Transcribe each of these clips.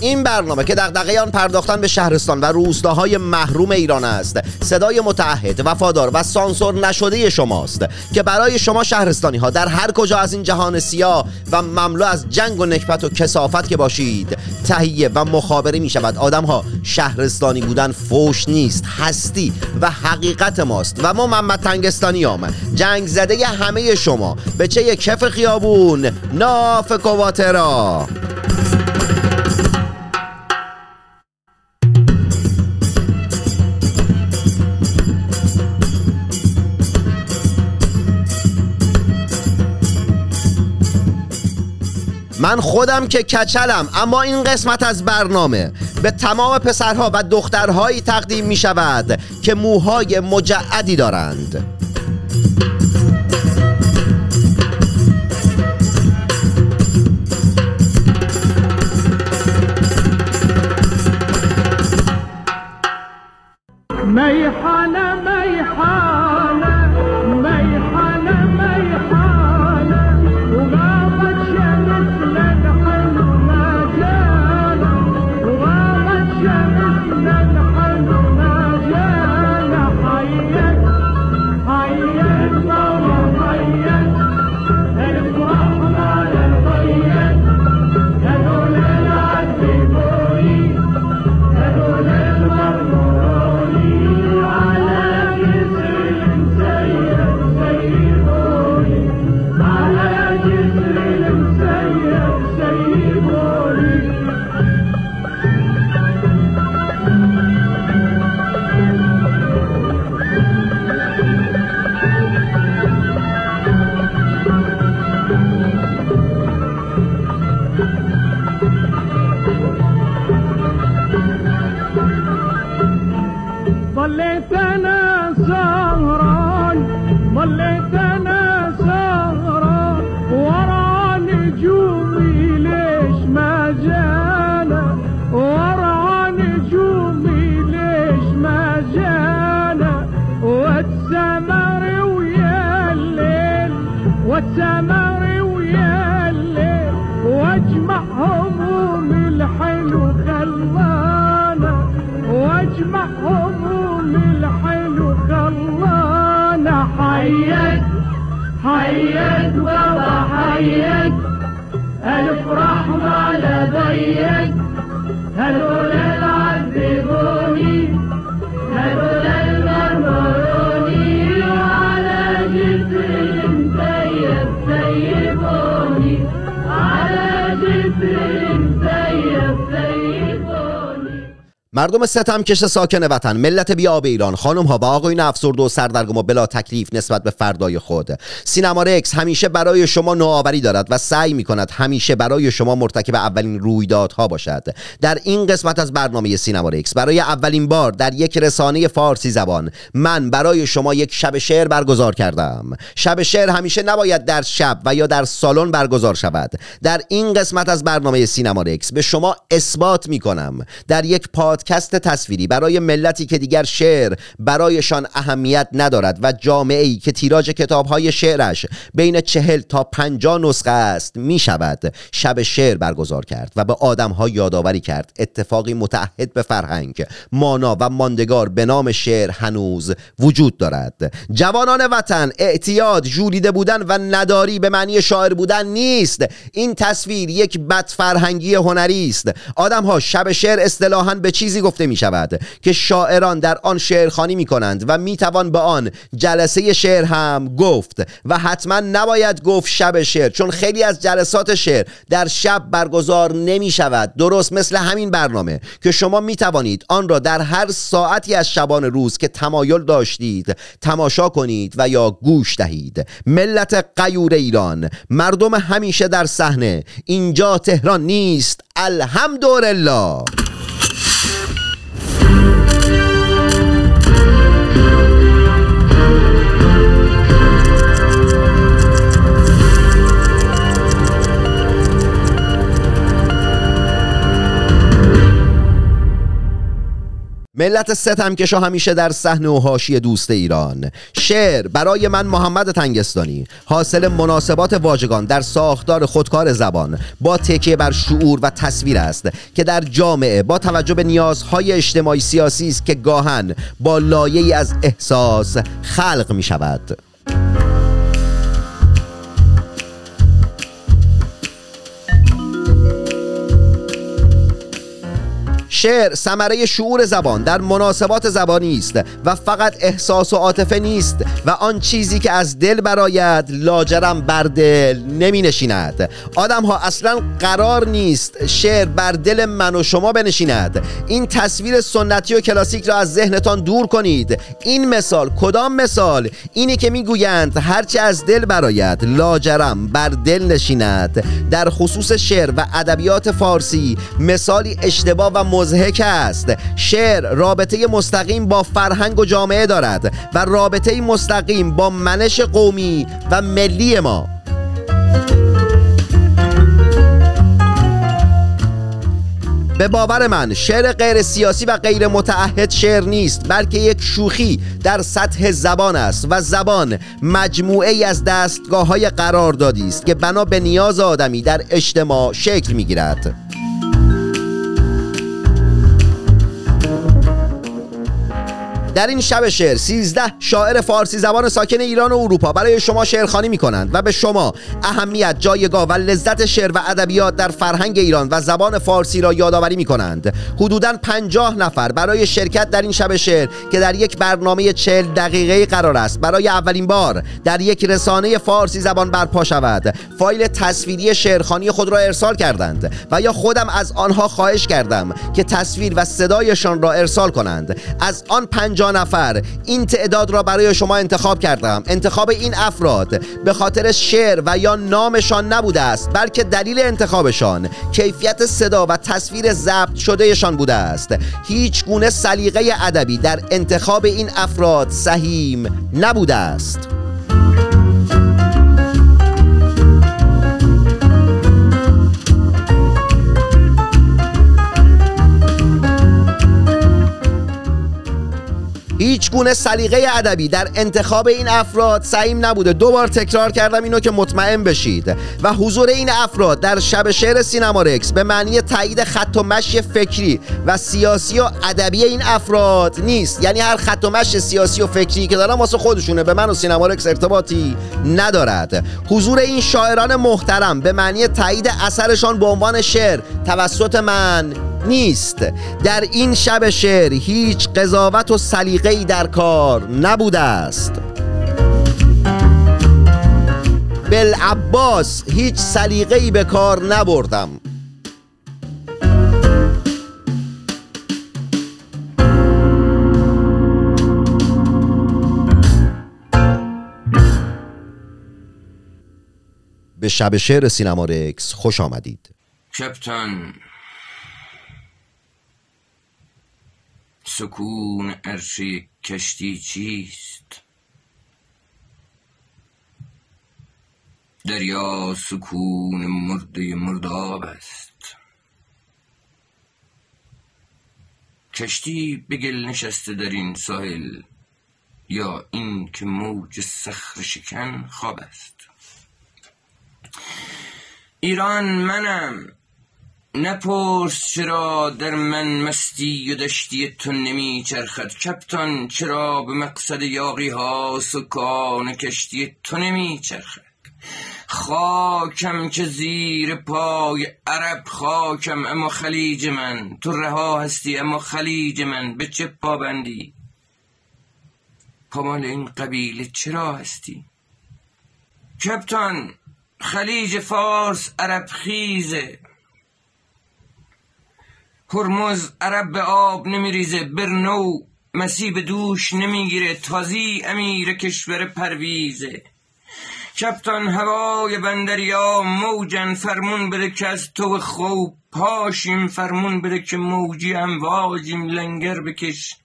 این برنامه که دغدغه آن پرداختن به شهرستان و روستاهای محروم ایران است. صدای متعهد وفادار و سانسور نشده شماست که برای شما شهرستانی ها در هر کجا از این جهان سیاه و مملو از جنگ و نکبت و کسافت که باشید تهیه و مخابره می شود آدم ها شهرستانی بودن فوش نیست هستی و حقیقت ماست و ما محمد تنگستانی هم جنگ زده همه شما. به چه کف خیابون ناف کواترا. من خودم که کچلم اما این قسمت از برنامه به تمام پسرها و دخترهایی تقدیم می شود که موهای مجعدی دارند. میخانه be. مردم ستمکش ساکن وطن ملت بیاب ایران. خانم ها و آقایون افسرده و سردرگم و بلا تکلیف نسبت به فردای خود. سینما رکس همیشه برای شما نوآوری دارد و سعی می کند همیشه برای شما مرتکب اولین رویدادها باشد. در این قسمت از برنامه سینما رکس برای اولین بار در یک رسانه فارسی زبان من برای شما یک شب شعر برگزار کردم. شب شعر همیشه نباید در شب و یا در سالن برگزار شود. در این قسمت از برنامه سینما رکس به شما اثبات می کنم در یک پاد پادکست تصویری برای ملتی که دیگر شعر برایشان اهمیت ندارد و جامعه ای که تیراژ کتاب های شعرش بین چهل تا پنجاه نسخه است می شود شب شعر برگزار کرد و به آدم ها یادآوری کرد. اتفاقی متعهد به فرهنگ مانا و ماندگار به نام شعر هنوز وجود دارد. جوانان وطن اعتیاد جولیده بودن و نداری به معنی شاعر بودن نیست. این تصویر یک بد فرهنگی هنری است. آدم ها شب شعر اصطلاحا به چیزی گفته می شود که شاعران در آن شعرخانی می کنند و می توان به آن جلسه شعر هم گفت و حتما نباید گفت شب شعر چون خیلی از جلسات شعر در شب برگزار نمی شود درست مثل همین برنامه که شما می توانید آن را در هر ساعتی از شبان روز که تمایل داشتید تماشا کنید و یا گوش دهید. ملت قیور ایران مردم همیشه در صحنه اینجا تهران نیست الحمدلله. ملت ستمکشا همیشه در صحنه و حاشیه دوست ایران. شعر برای من محمد تنگستانی حاصل مناسبات واژگان در ساختار خودکار زبان با تکیه بر شعور و تصویر است که در جامعه با توجه به نیازهای اجتماعی سیاسی است که گاهن با لایه از احساس خلق می شود شعر ثمره شعور زبان در مناسبات زبانی است و فقط احساس و عاطفه نیست و آن چیزی که از دل براید لاجرم بر دل نمی نشیند آدم ها اصلا قرار نیست شعر بر دل من و شما بنشیند. این تصویر سنتی و کلاسیک را از ذهنتان دور کنید. این مثال کدام مثال؟ اینی که می‌گویند هرچه از دل براید لاجرم بر دل نشیند. در خصوص شعر و ادبیات فارسی مثالی اشتباه و مضحک است. شعر رابطه مستقیم با فرهنگ و جامعه دارد و رابطه مستقیم با منش قومی و ملی ما. به باور من شعر غیر سیاسی و غیر متعهد شعر نیست بلکه یک شوخی در سطح زبان است و زبان مجموعه ای از دستگاه های قراردادی است که بنا به نیاز آدمی در اجتماع شکل می گیرد در این شب شعر 13 شاعر فارسی زبان ساکن ایران و اروپا برای شما شعرخوانی می کنند و به شما اهمیت جایگاه و لذت شعر و ادبیات در فرهنگ ایران و زبان فارسی را یادآوری می کنند حدوداً 50 نفر برای شرکت در این شب شعر که در یک برنامه 40 دقیقه قرار است برای اولین بار در یک رسانه فارسی زبان برپا شود. فایل تصویری شعرخوانی خود را ارسال کردند و یا خودم از آنها خواهش کردم که تصویر و صدایشان را ارسال کنند. از آن 50 نفر. این تعداد را برای شما انتخاب کردم. انتخاب این افراد به خاطر شعر و یا نامشان نبوده است بلکه دلیل انتخابشان. کیفیت صدا و تصویر ضبط شدهشان بوده است. هیچ گونه سلیقه ادبی در انتخاب این افراد سهیم نبوده است. هیچ گونه سلیقه ادبی در انتخاب این افراد سعیم نبوده. دو بار تکرار کردم اینو که مطمئن بشید. و حضور این افراد در شب شعر سینما رکس به معنی تایید خط و مشی فکری و سیاسی و ادبی این افراد نیست. یعنی هر خط و مشی سیاسی و فکری که دارن واسه خودشونه. به من و سینما رکس ارتباطی ندارد. حضور این شاعران محترم به معنی تایید اثرشان به عنوان شعر توسط من نیست. در این شب شعر هیچ قضاوت و سلیقه‌ای در کار نبوده است. بالعباس هیچ سلیقه‌ای به کار نبردم. به شب شعر سینما رکس خوش آمدید. کپتن سکون عرشه کشتی چیست؟ دریا سکون مرده مرداب است. کشتی به گل نشسته در این ساحل یا این که موج صخر شکن خواب است. ایران منم نپرس چرا در من مستی و دشتی تو نمی چرخد کپتان چرا به مقصد یاقی ها سکان کشتی تو نمی چرخد؟ خاکم که زیر پای عرب خاکم اما خلیج من تو رها هستی اما خلیج من به چه پابندی؟ پامال این قبیله چرا هستی؟ کپتان خلیج فارس عرب خیزه. هرمز عرب به آب نمیریزه برنو مسیح به دوش نمی‌گیره تازی امیر کشور پرویزه. کپتان هوای بندریا موجن فرمون بده که از تو خوب پاشیم فرمون بده که موجی امواجیم لنگر بکش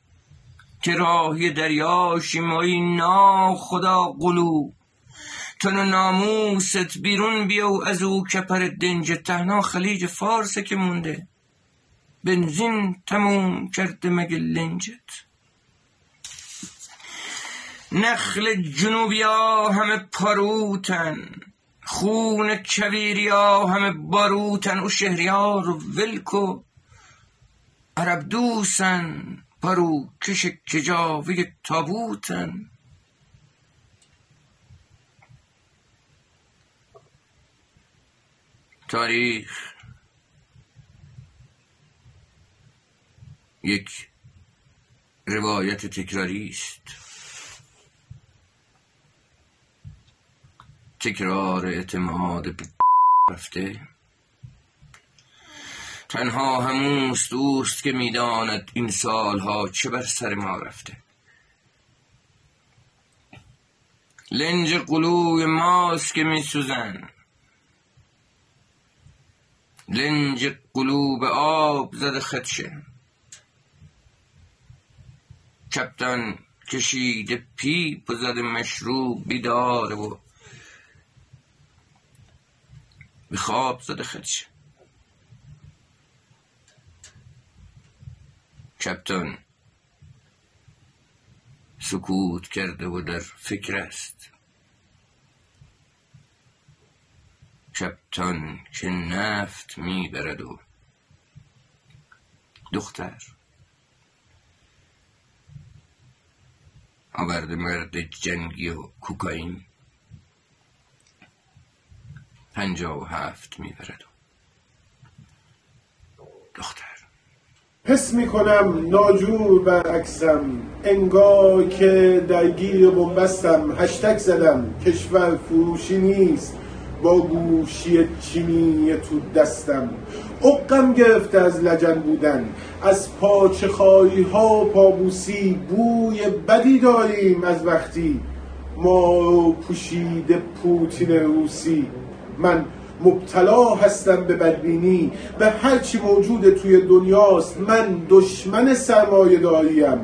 که راهی دریاشیم و نا خدا قلوب تن ناموست بیرون بیا و از او کپر دنج تهنا خلیج فارسه که مونده. بنزین تموم کرده مگه لنجت؟ نخل جنوبیا همه پاروتن خون کویریا همه باروتن او شهریار ولکو عرب دوسن پرو کش کجاوه تابوتن. تاریخ یک روایت تکراری است. تکرار اعتماد به رفته. تنها هموست دوست که می‌داند این سالها چه بر سر ما رفته. لنج قلوب ماست که میسوزن. لنج قلوب آب زده خدشه. کپتان کشیده پیپ و زده مشروب بیداره و به خواب زده خدشه. کپتان سکوت کرده و در فکر است. کپتان که نفت می‌برد و دختر. آورده مرد جنگی و کوکائین. پنجاه و هفت می‌برد. دختر. حس می کنم ناجور برعکسم. انگار که درگیر بنبستم هشتک زدم. کشور فروشی نیست. با گوشی چینی تو دستم. اقم گرفته از لجن بودن. از پاچه خواهی ها پابوسی بوی بدی داریم از وقتی ما رو پوشیده پوتین روسی. من مبتلا هستم به بدبینی. به هرچی موجود توی دنیاست من دشمن سرمایه داریم.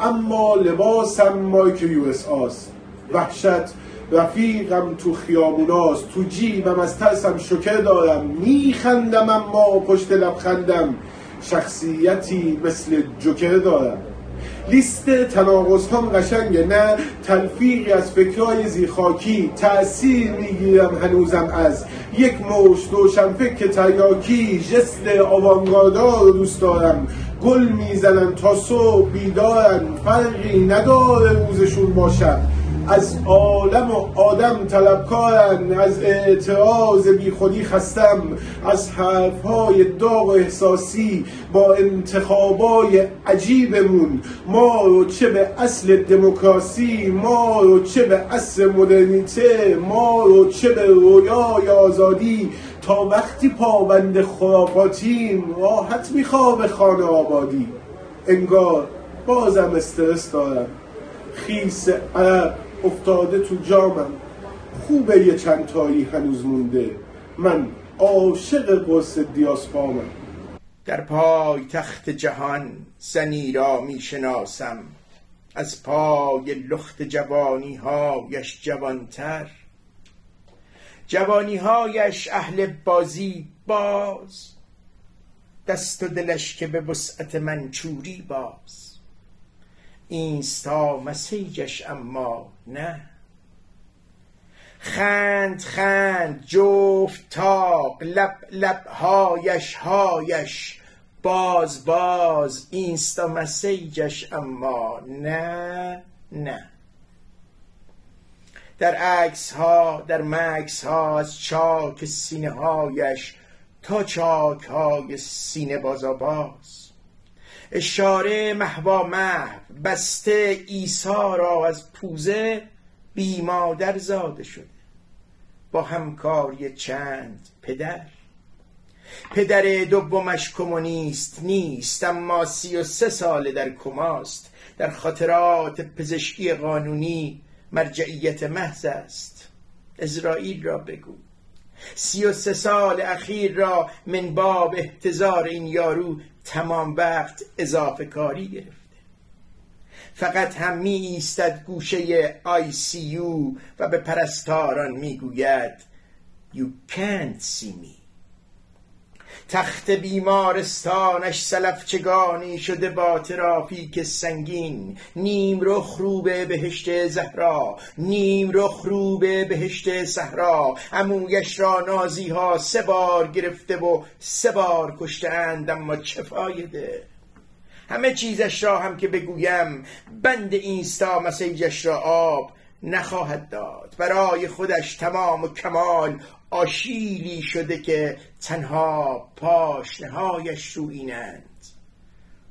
اما لباسم مایک یو اس آست وحشت رفیقم تو خیابوناست تو جیبم از ترسم شکر دارم. میخندم اما پشت لبخندم شخصیتی مثل جوکر دارم. لیست تناقض هم قشنگه نه تلفیقی از فکرهای زیخاکی تأثیر می‌گیرم هنوزم از یک مش دوشنفک که تریاکی ژست آوانگاردا رو دوست دارم. گل می‌زنن تا صبح بیدارن فرقی نداره روزشون باشد. از عالم و آدم طلبکارن از اعتراض بیخودی خستم از حرفهای داغ و احساسی با انتخابای عجیبمون. ما رو چه به اصل دموکراسی ما رو چه به اصل مدرنیته ما رو چه به رویای آزادی. تا وقتی پابند خرافاتیم راحت می‌خواه به خانه آبادی. انگار بازم استرس دارم. خیس عرب افتاده تو جامم. خوبه یه چند تایی هنوز مونده. من عاشق قرص دیاسپامم. در پای تخت جهان زنی را می شناسم از پای لخت جوانی هایش جوانتر. جوانی هایش اهل بازی باز. دست و دلش که به وسعت منچوری باز. اینستا مسیجش اما نه. خند خند جفت تاق لب لب هایش. هایش باز باز اینستا مسیجش اما نه نه. در عکس ها در مکس ها از چاک سینه هایش تا چاک های سینه بازا باز اشاره محوا محو بسته عیسی را از پوزه بی مادر زاده شده. با همکاری چند پدر. پدر دومش کمونیست نیست اما سی و سه ساله در کماست. در خاطرات پزشکی قانونی مرجعیت محض است. اسرائیل را بگو. سی و سه سال اخیر را من باب احتضار این یارو تمام وقت اضافه کاری گرفته. فقط هم می ایستد گوشه آی سی یو و به پرستاران می گوید You can't see me. تخت بیمارستانش سلفچگانی شده با ترافیک سنگین. نیم رخ رو به بهشت زهرا نیم رخ رو به بهشت صحرا. عمویش را نازی ها سه بار گرفته و سه بار کشتهاند اما چه فایده؟ همه چیزش را هم که بگویم بند اینستا مسیجش را آب. نخواهد داد. برای خودش تمام و کمال آشیلی شده که تنها پاشنهایش روینند.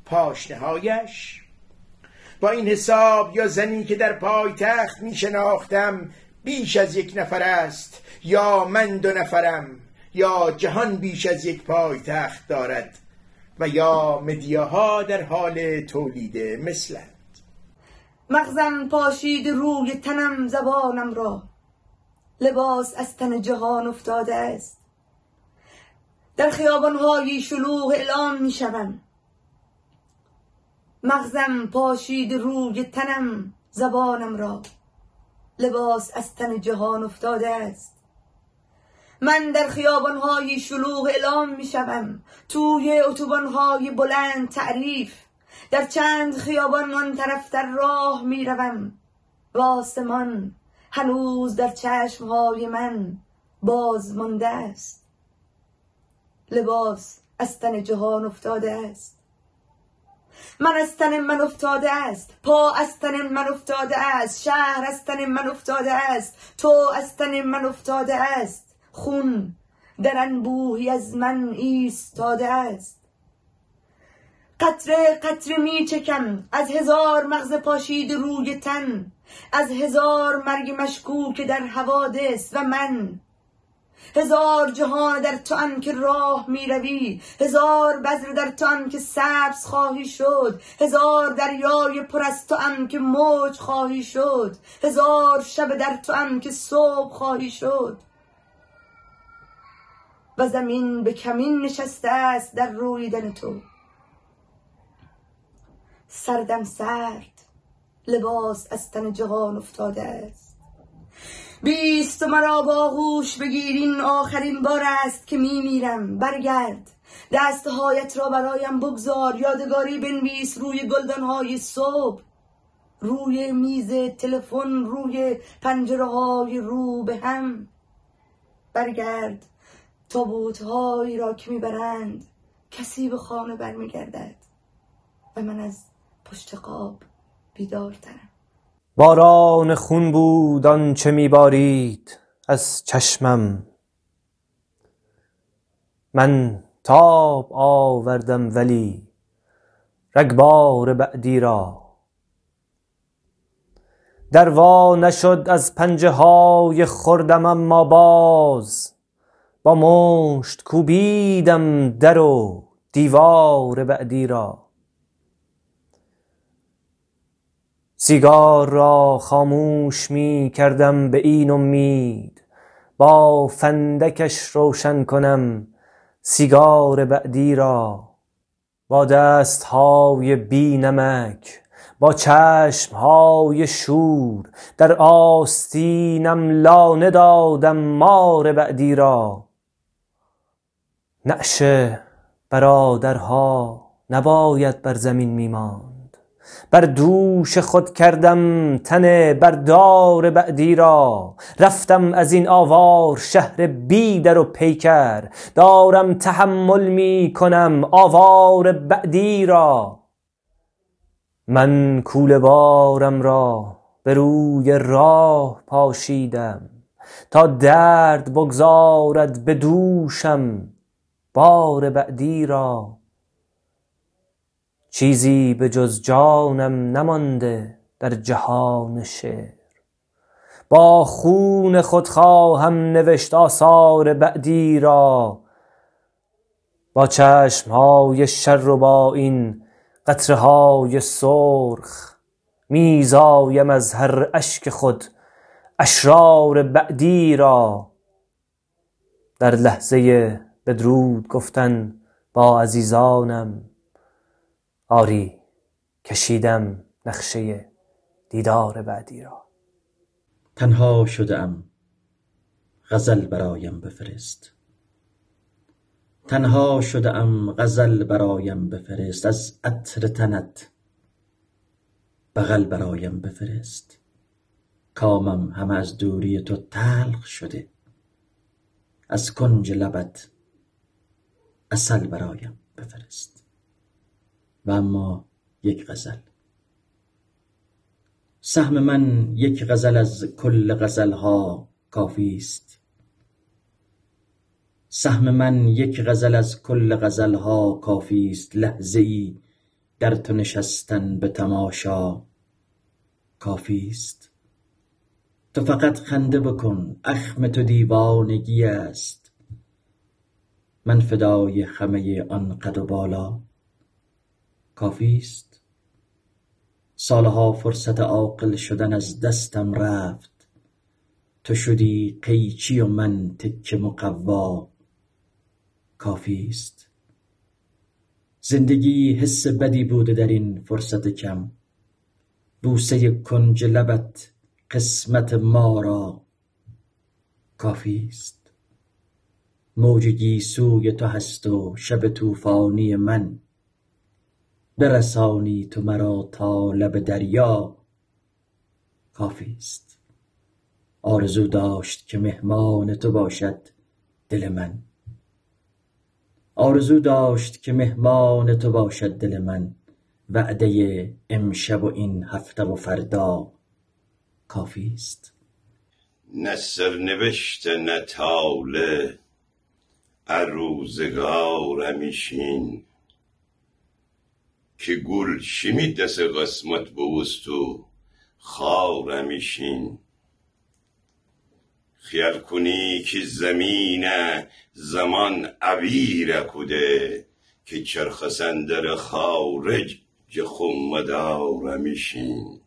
پاشنهایش؟ با این حساب یا زنی که در پای تخت می شناختم بیش از یک نفر است یا من دو نفرم یا جهان بیش از یک پای تخت دارد و یا مدیاها در حال تولید مثلند. مغزم پاشید روی تنم زبانم را. لباس از تن جهان افتاده است. در خیابانهای شلوغ اعلام می شوم مغزم پاشید روی تنم زبانم را. لباس از تن جهان افتاده است. من در خیابانهای شلوغ اعلام می شوم توی اتوبانهای بلند تعریف. در چند خیابان آن طرف در راه می روم و آسمان هنوز در چشمهای من باز مانده است. لباس از تن جهان افتاده است. من از تن من افتاده است. پا از تن من افتاده است. شهر از تن من افتاده است. تو از تن من افتاده است. خون در انبوهی از من ایستاده است. قطره قطره می چکم. از هزار مغز پاشید روی تن. از هزار مرگ مشکوک در حوادث و من. هزار جهان در تو ان که راه می روی. هزار بذر در تو ان که سبز خواهی شد. هزار دریای پر از تو ان که موج خواهی شد. هزار شب در تو ان که صبح خواهی شد. و زمین به کمین نشسته است در رویدن تو. سردم سرد. لباس از تن جهان افتاده است. بیست مرا با آغوش بگیر این آخرین بار است که می میرم برگرد. دستهایت را برایم بگذار. یادگاری بنویس روی گلدانهای صبح. روی میز تلفن روی پنجره های رو به هم. برگرد. تابوت هایی را که می‌برند کسی به خانه برمیگردد و من از پشت قاب بیدارترم باران خون بود آنچه میبارید از چشمم. من تاب آوردم ولی رگبار بعدی را. در وا نشد از پنجه های خردم اما باز با مشت کوبیدم در و دیوار بعدی را. سیگار را خاموش می کردم به این امید. با فندکش روشن کنم سیگار بعدی را. با دستهای بی نمک با چشمهای شور در آستینم لانه دادم مار بعدی را. نعش برادرها نباید بر زمین میماند. بر دوش خود کردم تن بردار بعدی را. رفتم از این آوار شهر بی در و پیکر. دارم تحمل می کنم آوار بعدی را. من کوله بارم را به روی راه پاشیدم. تا درد بگذارد به دوشم بار بعدی را. چیزی به جز جانم نمانده در جهان شعر. با خون خود خواهم نوشت آثار بعدی را. با چشم های شر و با این قطره های سرخ میزایم از هر اشک خود اشرار بعدی را. در لحظه بدرود گفتن با عزیزانم آری کشیدم نقشه دیدار بعدی را. تنها شده غزل برایم بفرست. تنها شده غزل برایم بفرست. از عطر تنت بغل برایم بفرست. کامم همه از دوری تو تلخ شده. از کنج لبت عسل برایم بفرست. و اما یک غزل. سهم من یک غزل از کل غزلها کافی است. سهم من یک غزل از کل غزلها کافی است. لحظه ای در تو نشستن به تماشا کافی است. تو فقط خنده بکن اخم تو دیوانگی است. من فدای خمه آن قد و بالا. کافی است. سالها فرصت عاقل شدن از دستم رفت. تو شدی قیچی و من تکه مقوا. کافی است. زندگی حس بدی بوده در این فرصت کم. بوسه کنج لبت قسمت ما را. کافی است. موج گیسوی تو هست و شب طوفانی من. برسانی تو مرا تا لب دریا. کافی است. آرزو داشت که مهمان تو باشد دل من. آرزو داشت که مهمان تو باشد دل من. وعده امشب و این هفته و فردا. کافی است. نه سرنوشت نه طاله روزگارمیشین که گل شیمی دست قسمت بوست و خارمیشین خیال کنی که زمین زمان عبیر کده که چرخ سندر خارج جخمدارمیشین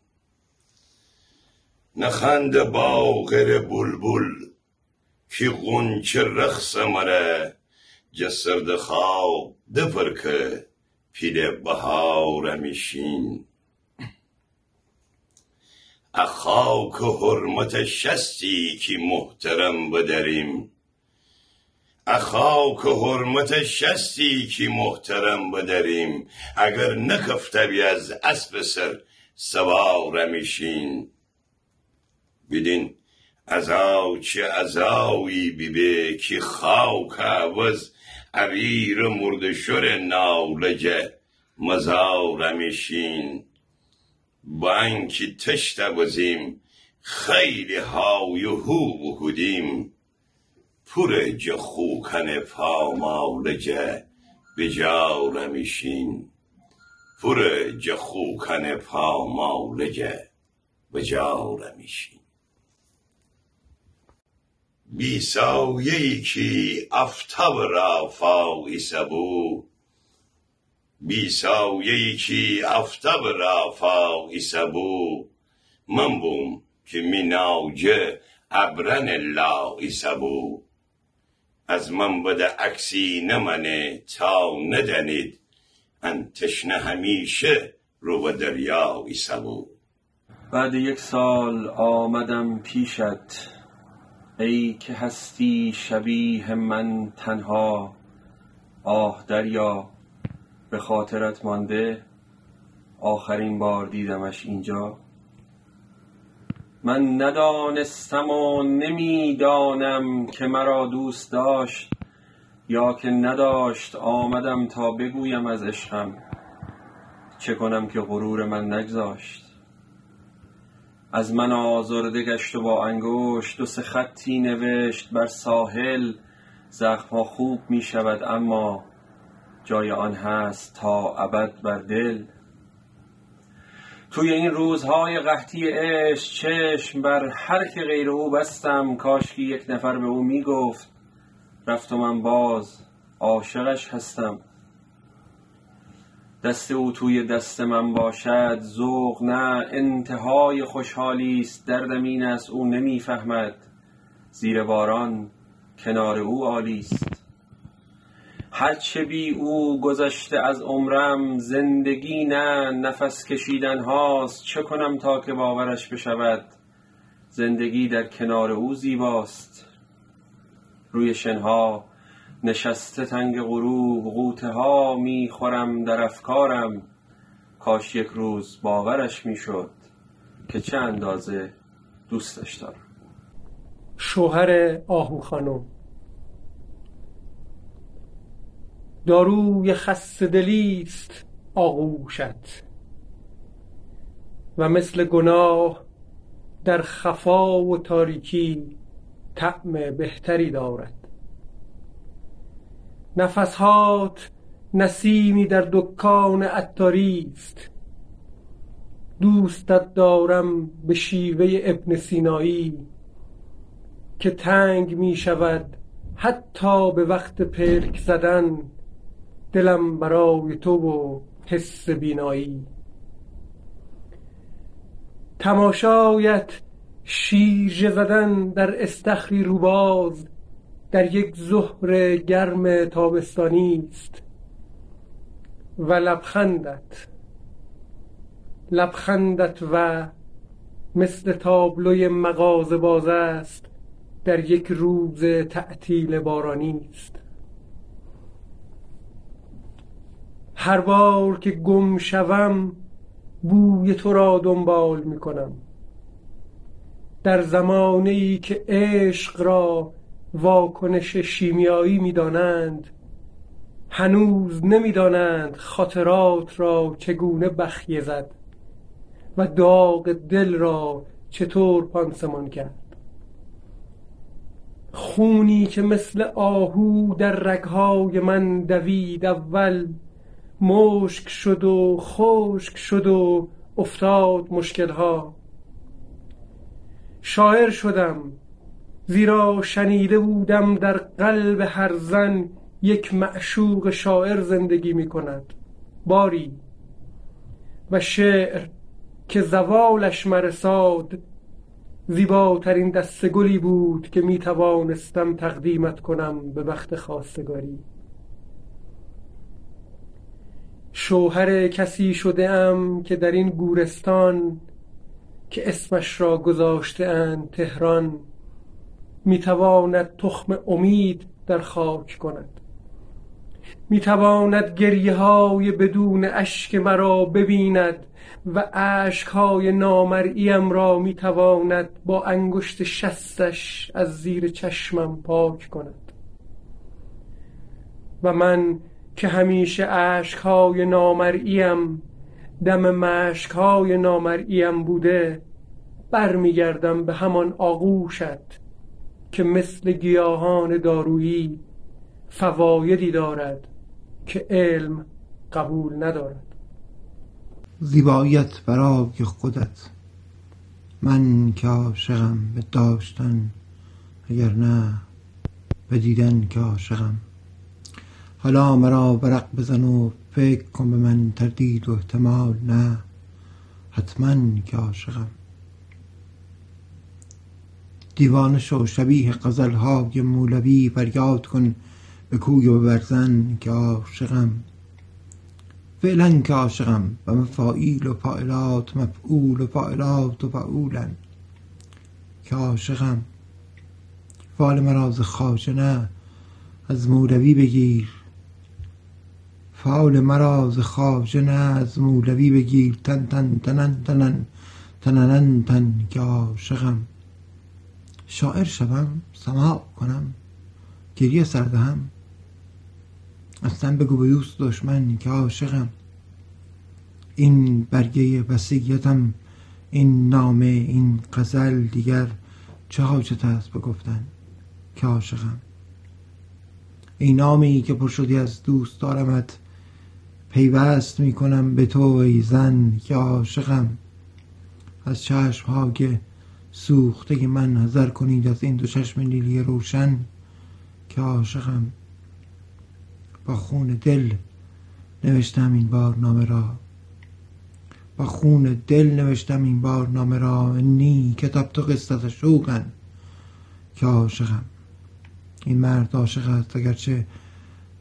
نخند باغر بلبل که غنچه رخص مره جسرد خواب دپر که پیل بهارمیشین اخاک حرمت شستی که محترم بدریم. اخاک حرمت شستی که محترم بدریم. اگر نکفتبی از اسب سر سوارمیشین بدین ازاو چه ازاوی بیبه که خاک عوض عبیر مردشور مزارمیشین با انکی تشت بزیم خیلی های هو بکودیم پر جخوکن پامالجه بجارمیشین پر جخوکن پامالجه بجارمیشین بی سایه‌ای که افتاب را فاقی سبو بی سایه‌ای که افتاب را فاقی سبو من بوم که می ناوجه ابرن لاقی سبو از من بده عکسی نمنه تا ندنید ان تشنه همیشه رو به دریای سبو بعد یک سال آمدم پیشت. ای که هستی شبیه من تنها آه دریا به خاطرت مانده آخرین بار دیدمش اینجا. من ندانستم و نمی‌دانم که مرا دوست داشت یا که نداشت آمدم تا بگویم از عشقم. چه کنم که غرور من نگذاشت؟ از من آزرده گشت و با انگشت دو سه خطی نوشت بر ساحل زخمها خوب می شود اما جای آن هست تا ابد بر دل. توی این روزهای قحطی عشق چشم بر هر که غیر او بستم کاش که یک نفر به او می‌گفت رفت و من باز عاشقش هستم. دست او توی دست من باشد ذوق نه انتهای خوشحالی است دردم این است او نمی‌فهمد. زیر باران کنار او عالی است. هرچه بی او گذشته از عمرم زندگی نه نفس کشیدن هاست چه کنم تا که باورش بشود؟ زندگی در کنار او زیباست. روی شنها نشسته تنگ غروب غوطه ها می خورم در افکارم. کاش یک روز باورش می‌شد که چه اندازه دوستش دارم. شوهر آهو خانم. داروی خسته دلی است آغوشت. و مثل گناه در خفا و تاریکی طعم بهتری دارد. نفسهات نسیمی در دکان عطاری است دوستت دارم به شیوه ابن سینایی که تنگ می شود حتی به وقت پلک زدن دلم برای تو و حس بینایی. تماشایت شیرجه زدن در استخری روباز در یک ظهر گرم تابستانی است و لبخندت لبخندت و مثل تابلوی مغازه باز است در یک روز تعطیل بارانی است. هر بار که گم شوم بوی تو را دنبال می کنم در زمانه ای که عشق را واکنش شیمیایی می‌دانند. هنوز نمی‌دانند خاطرات را چگونه بخیه زد و داغ دل را چطور پانسمان کرد. خونی که مثل آهو در رگهای من دوید اول مشک شد و خشک شد و افتاد مشکلها. شاعر شدم زیرا شنیده بودم در قلب هر زن یک معشوق شاعر زندگی می کند. باری. و شعر که زوالش مرساد زیباترین دست گلی بود که می توانستم تقدیمت کنم به وقت خواستگاری. شوهر کسی شده ام که در این گورستان که اسمش را گذاشته اند تهران می‌تواند تخم امید در خاک کند. می‌تواند گریه های بدون اشک مرا ببیند و اشک های نامرئیم را می‌تواند با انگشت شستش از زیر چشمم پاک کند. و من که همیشه اشک های نامرئیم دم مشک های نامرئیم بوده برمیگردم به همان آغوشت که مثل گیاهان دارویی فوایدی دارد که علم قبول ندارد. زیباییت برای خودت. من که عاشقم به داشتن اگر نه به دیدن که عاشقم. حالا مرا برق بزن و فکر کن به من تردید و احتمال نه. حتما که عاشقم. دیوانه شو شبیه غزلهای مولوی فریاد کن به کوی و برزن که عاشقم. فعلا که عاشقم و مفاعیل و فاعلات مفعول و فاعلات و فعولن که عاشقم. فال مرا ز نه از مولوی بگیر. فال مرا ز خواجه نه از مولوی بگیر. تن تن تنن تنن تننن تن که عاشقم. شاعر شوم سماع کنم گریه سردهم اصلا بگو به دوست دشمن که عاشقم. این برگه وسیعتم این نامه این غزل دیگر چه حاجت است بگفتن که عاشقم؟ ای نامه ای که پر شدی از دوست دارمت پیوست می‌کنم به تو ای زن که عاشقم. از چشم های سوخته من نظر کنید از این دو چشم نیلی روشن که عاشقم با خون دل نوشتم این بار نامه را. با خون دل نوشتم این بار نامه را. نی کتاب تو قصت شوقن که عاشقم. این مرد عاشق است اگرچه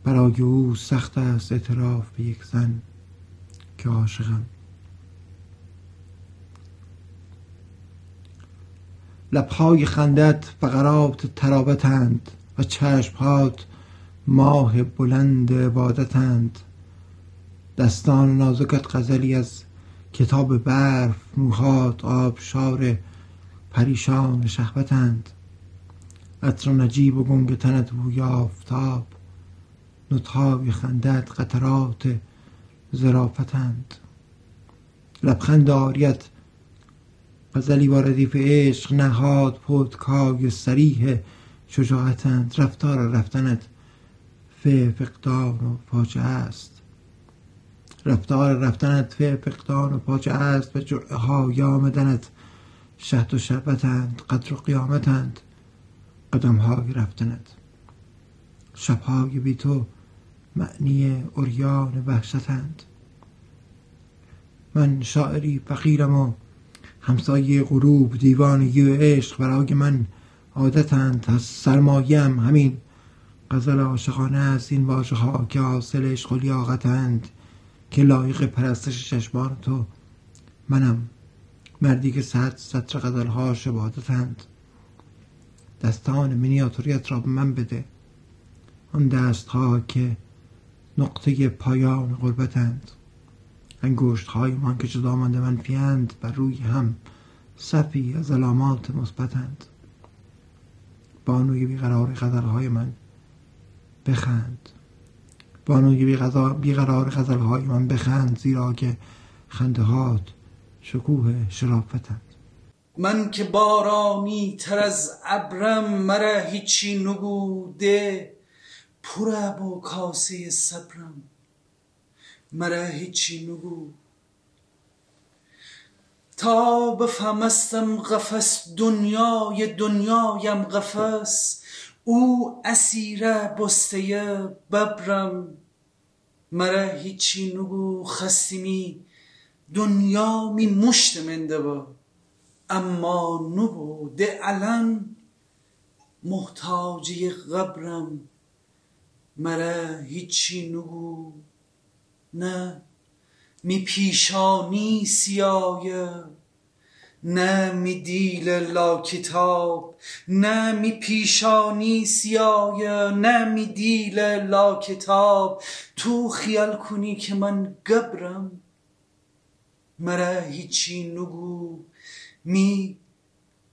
برای او سخت است اعتراف به یک زن که عاشقم. لبهای خندت فقرات ترابتند و چشمهات ماه بلند عبادتند. دستان نازکت غزلی از کتاب برف موهات آبشار پریشان شهوتند. عطر نجیب و گنگ تنت بوی آفتاب نطهای خندت قطرات ظرافتند لبخند آریت غزلی با ردیف عشق نهاد پتکای سریح شجاعتند. رفتار رفتنت فی فقدان و فاجعه است. رفتار رفتنت فی فقدان و فاجعه است و جرعه های آمدنت شهد و شربتند قدر و قیامتند. قدم های رفتنت. شبهای بی تو معنی اوریان وحشتند. من شاعری فقیرم و همسایه غروب دیوانگی و عشق برای من عادتند از سرمایم همین غزل عاشقانه است. این واژه ها که حاصل عشق و لیاقتند که لایق پرستش چشمان تو. منم مردی که صد سطر غزل ها عبادتند. دستان مینیاتوریت را به من بده. آن دست ها که نقطه پایان غربتند. انگشت های من که جدا مانده منفیند بر روی هم صفی از علامات مثبتند. بانوی بیقرار غزل های من بخند. بانوی بیقرار غزل های من بخند زیرا که خنده هات شکوه شرافتند. من که بارانی تر از ابرم مرا هیچی نبوده پر با کاسه صبرم. مرا هیچی نگو تا بفهمستم قفس دنیای دنیایم قفس او اسیره بسته ببرم. مرا هیچی نگو خستیمی دنیا می مشت منده با. اما نبوده الان محتاجی قبرم. مرا هیچی نگو نه. می پیشانی سیایه نه می دیل لا کتاب نه می پیشانی سیایه نه می دیل لا کتاب تو خیال کنی که من گبرم؟ مرا هیچی نگو. می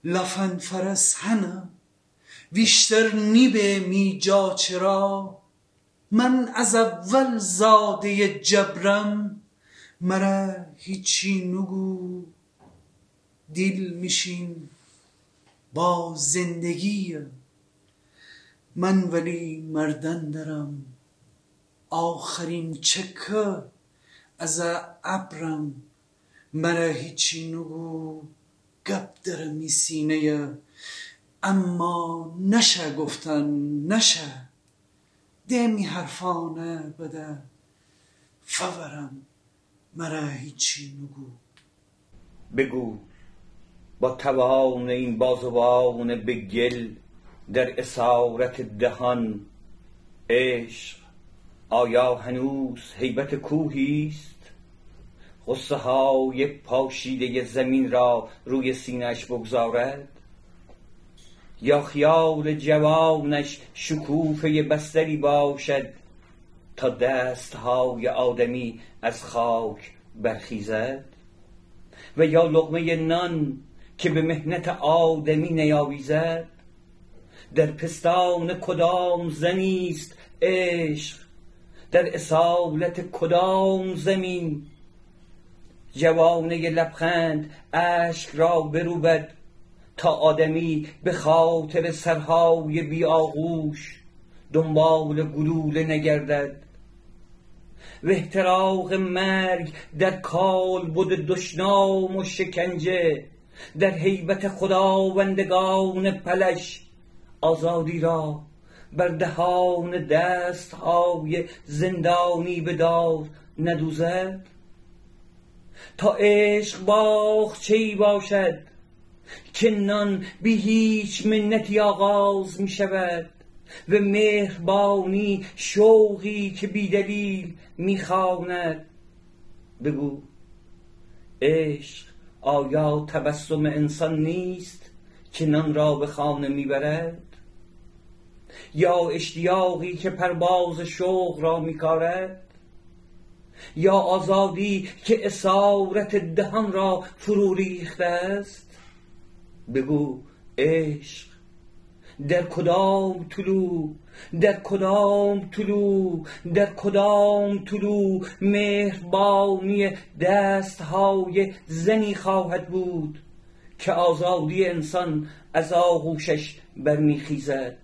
لفن فرس هنه ویشتر نیبه می جا چرا؟ من از اول زاده جبرم مرا هیچی نگو دیل میشین با زندگی. من ولی مردن دارم آخرین چکه از ابرم. مرا هیچی نگو گپ دارم سینه. اما نشه گفتن نشه. دمی حرفانه بده. فورم مرا هیچی نگو. بگو با توان این بازوان به گل در اسارت دهان عشق آیا هنوز هیبت کوهی است؟ غصه های پاشیده زمین را روی سینهش بگذارد؟ یا خیال جوانش شکوفه بستری باشد تا دستهای آدمی از خاک برخیزد؟ و یا لقمه نان که به مهنت آدمی نیاویزد؟ در پستان کدام زنیست عشق؟ در اصالت کدام زمین؟ جوانه لبخند اشک را بروبد تا آدمی به خاطر سرهای بی آغوش دنبال گلوله نگردد. و احتراق مرگ در کال بود دشنام و شکنجه در حیبت خداوندگان پلش آزادی را بر دهان دستهای زندانی بدار ندوزد. تا عشق باغچهای باشد که نان بی هیچ منتی آغاز می شود و مهربانی شوقی که بیدلیل می‌خواند. بگو عشق آیا تبسم انسان نیست که نان را به خانه می‌برد؟ یا اشتیاقی که پرواز شوق را میکارد؟ یا آزادی که اسارت دهان را فرو ریخته است؟ بگو عشق. در کدام طلوع در کدام طلوع در کدام طلوع مهربانی دستهای زنی خواهد بود که آزادی انسان از آغوشش برمیخیزد.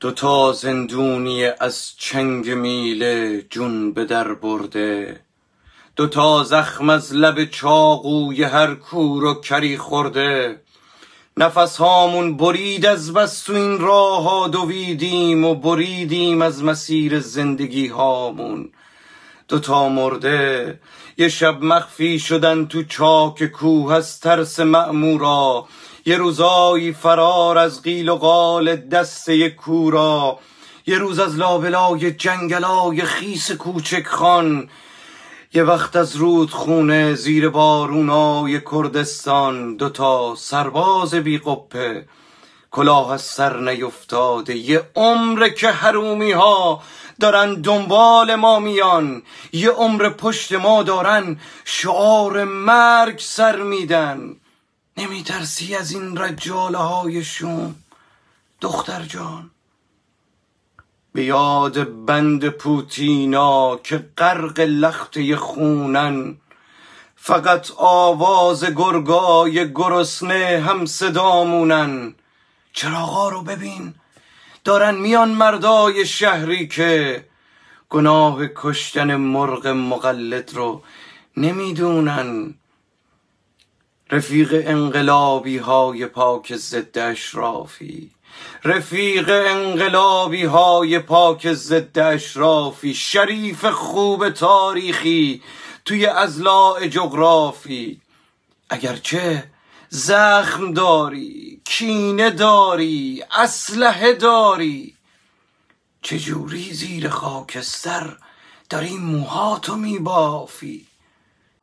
دوتا زندونی از چنگ میله جون به در برده دوتا زخم از لب چاقوی هر کور و کری خورده نفس هامون برید از بس تو این راه ها دویدیم و بریدیم از مسیر زندگی هامون دوتا مرده یه شب مخفی شدن تو چاک کوه از ترس مأمورا. یه روزایی فرار از قیل و قال دست کورا. یه روز از لابلای جنگلای خیس کوچک خان یه وقت از رود خونه زیر بارونای کردستان دوتا سرباز بی قپه کلاه از سر نیفتاده. یه عمر که حرومی ها دارن دنبال ما میان. یه عمر پشت ما دارن شعار مرگ سر میدن. نمیترسی از این رجاله های دختر جان. به یاد بند پوتینا که غرق لخته خونن. فقط آواز گرگای گرسنه هم صدامونن چراغا رو ببین دارن میان مردای شهری که گناه کشتن مرغ مقلد رو نمی‌دونن. رفیق انقلابی های پاک ضد اشرافی. رفیق انقلابی های پاک ضد اشرافی شریف خوب تاریخی توی ازلاع جغرافی. اگرچه زخم داری کینه داری اسلحه داری چجوری زیر خاکستر داری موهاتو میبافی؟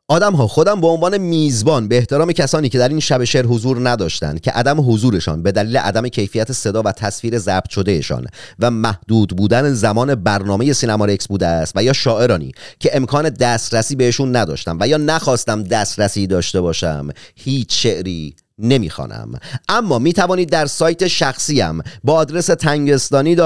آدم ها خودم به عنوان میزبان به احترام کسانی که در این شب شعر حضور نداشتند که عدم حضورشان به دلیل عدم کیفیت صدا و تصویر ضبط شدهشان و محدود بودن زمان برنامه سینما رکس بوده است و یا شاعرانی که امکان دسترسی بهشون نداشتم و یا نخواستم دسترسی داشته باشم هیچ شعری نمی‌خوانم. اما می توانید در سایت شخصیم با آدرس تنگستانی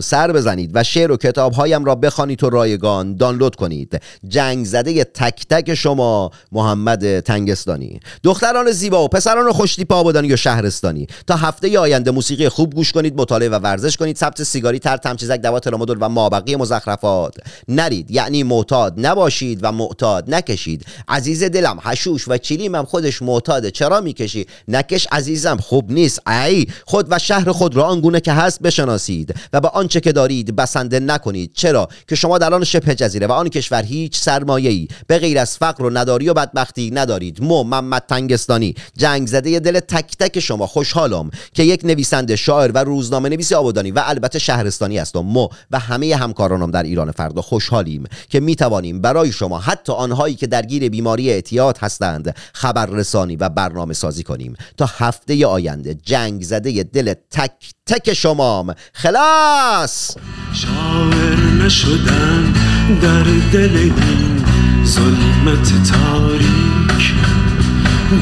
سر بزنید و شعر و کتاب هایم را بخوانید و رایگان دانلود کنید. جنگ زده تک تک شما محمد تنگستانی. دختران زیبا و پسران خوشتیپ آبادانی و شهرستانی. تا هفته آینده موسیقی خوب گوش کنید مطالعه و ورزش کنید ثبت سیگاری تر تمچیزک دوا ترامادول و مابقی مزخرفات. نرید یعنی معتاد نباشید و معتاد نکشید. عزیز دلم حشوش و چیلیم هم خودش معتاده چرا می‌کشی؟ نکش عزیزم خوب نیست. ای خود و شهر خود را آنگونه که هست بشناسید و به آنچه که دارید بسنده نکنید. چرا؟ که شما در آن شبه جزیره و آن کشور هیچ سرمایه‌ای به غیر از فقر و نداری و بدبختی ندارید. مو محمد تنگستانی جنگ زده دل تک تک شما. خوشحالم که یک نویسنده شاعر و روزنامه نویس آبادانی و البته شهرستانی هستم مو و همه همکارانم در ایران فردا خوشحالیم که می توانیم برای شما حتی آنهایی که درگیر بیماری اعتیاد هستند خبررسانی و برنامه سازی کنیم. کنیم تا هفته آینده. جنگ زده دل تک تک شمام. خلاص! شاعر نشدن در دل این ظلمت تاریک.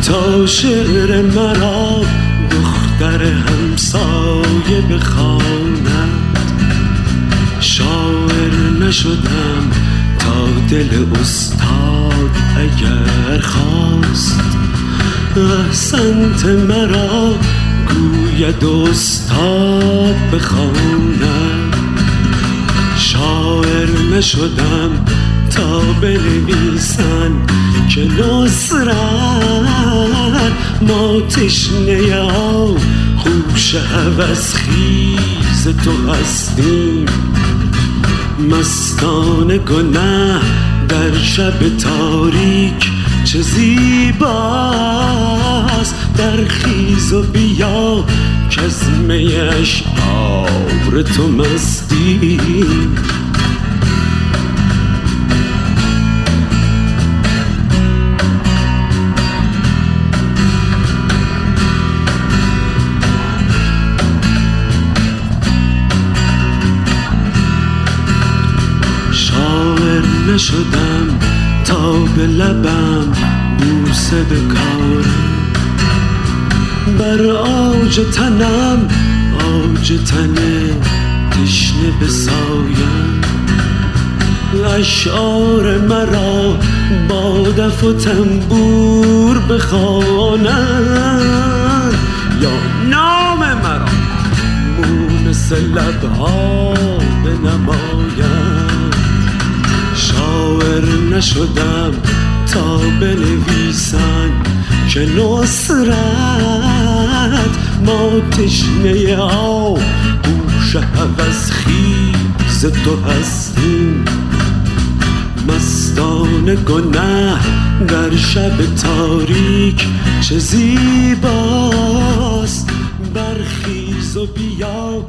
تا شعر مرا دختر همسایه بخواند. شاعر نشدم تا دل استاد اگر خواست. احسنت مرا گوید استاد بخواند شاعر نشدم تا بنویسن که نصرت ما تشنه ها خوش هوس خیز تو هستیم. مستان گنه در شب تاریک چه زیباست در خیز و بیا می اشعار تو مستیم آج تنم آج تن تشنه بسایم اشعار مرا با دف و تنبور بخوانند. یا نام مرا مونس لبها بنمایند. شاعر نشدم تا بنویسن که نصرت ما تشنه ها گوش هوس خیز تو هستیم. مستان گنه در شب تاریک چه زیباست. برخیز و بیا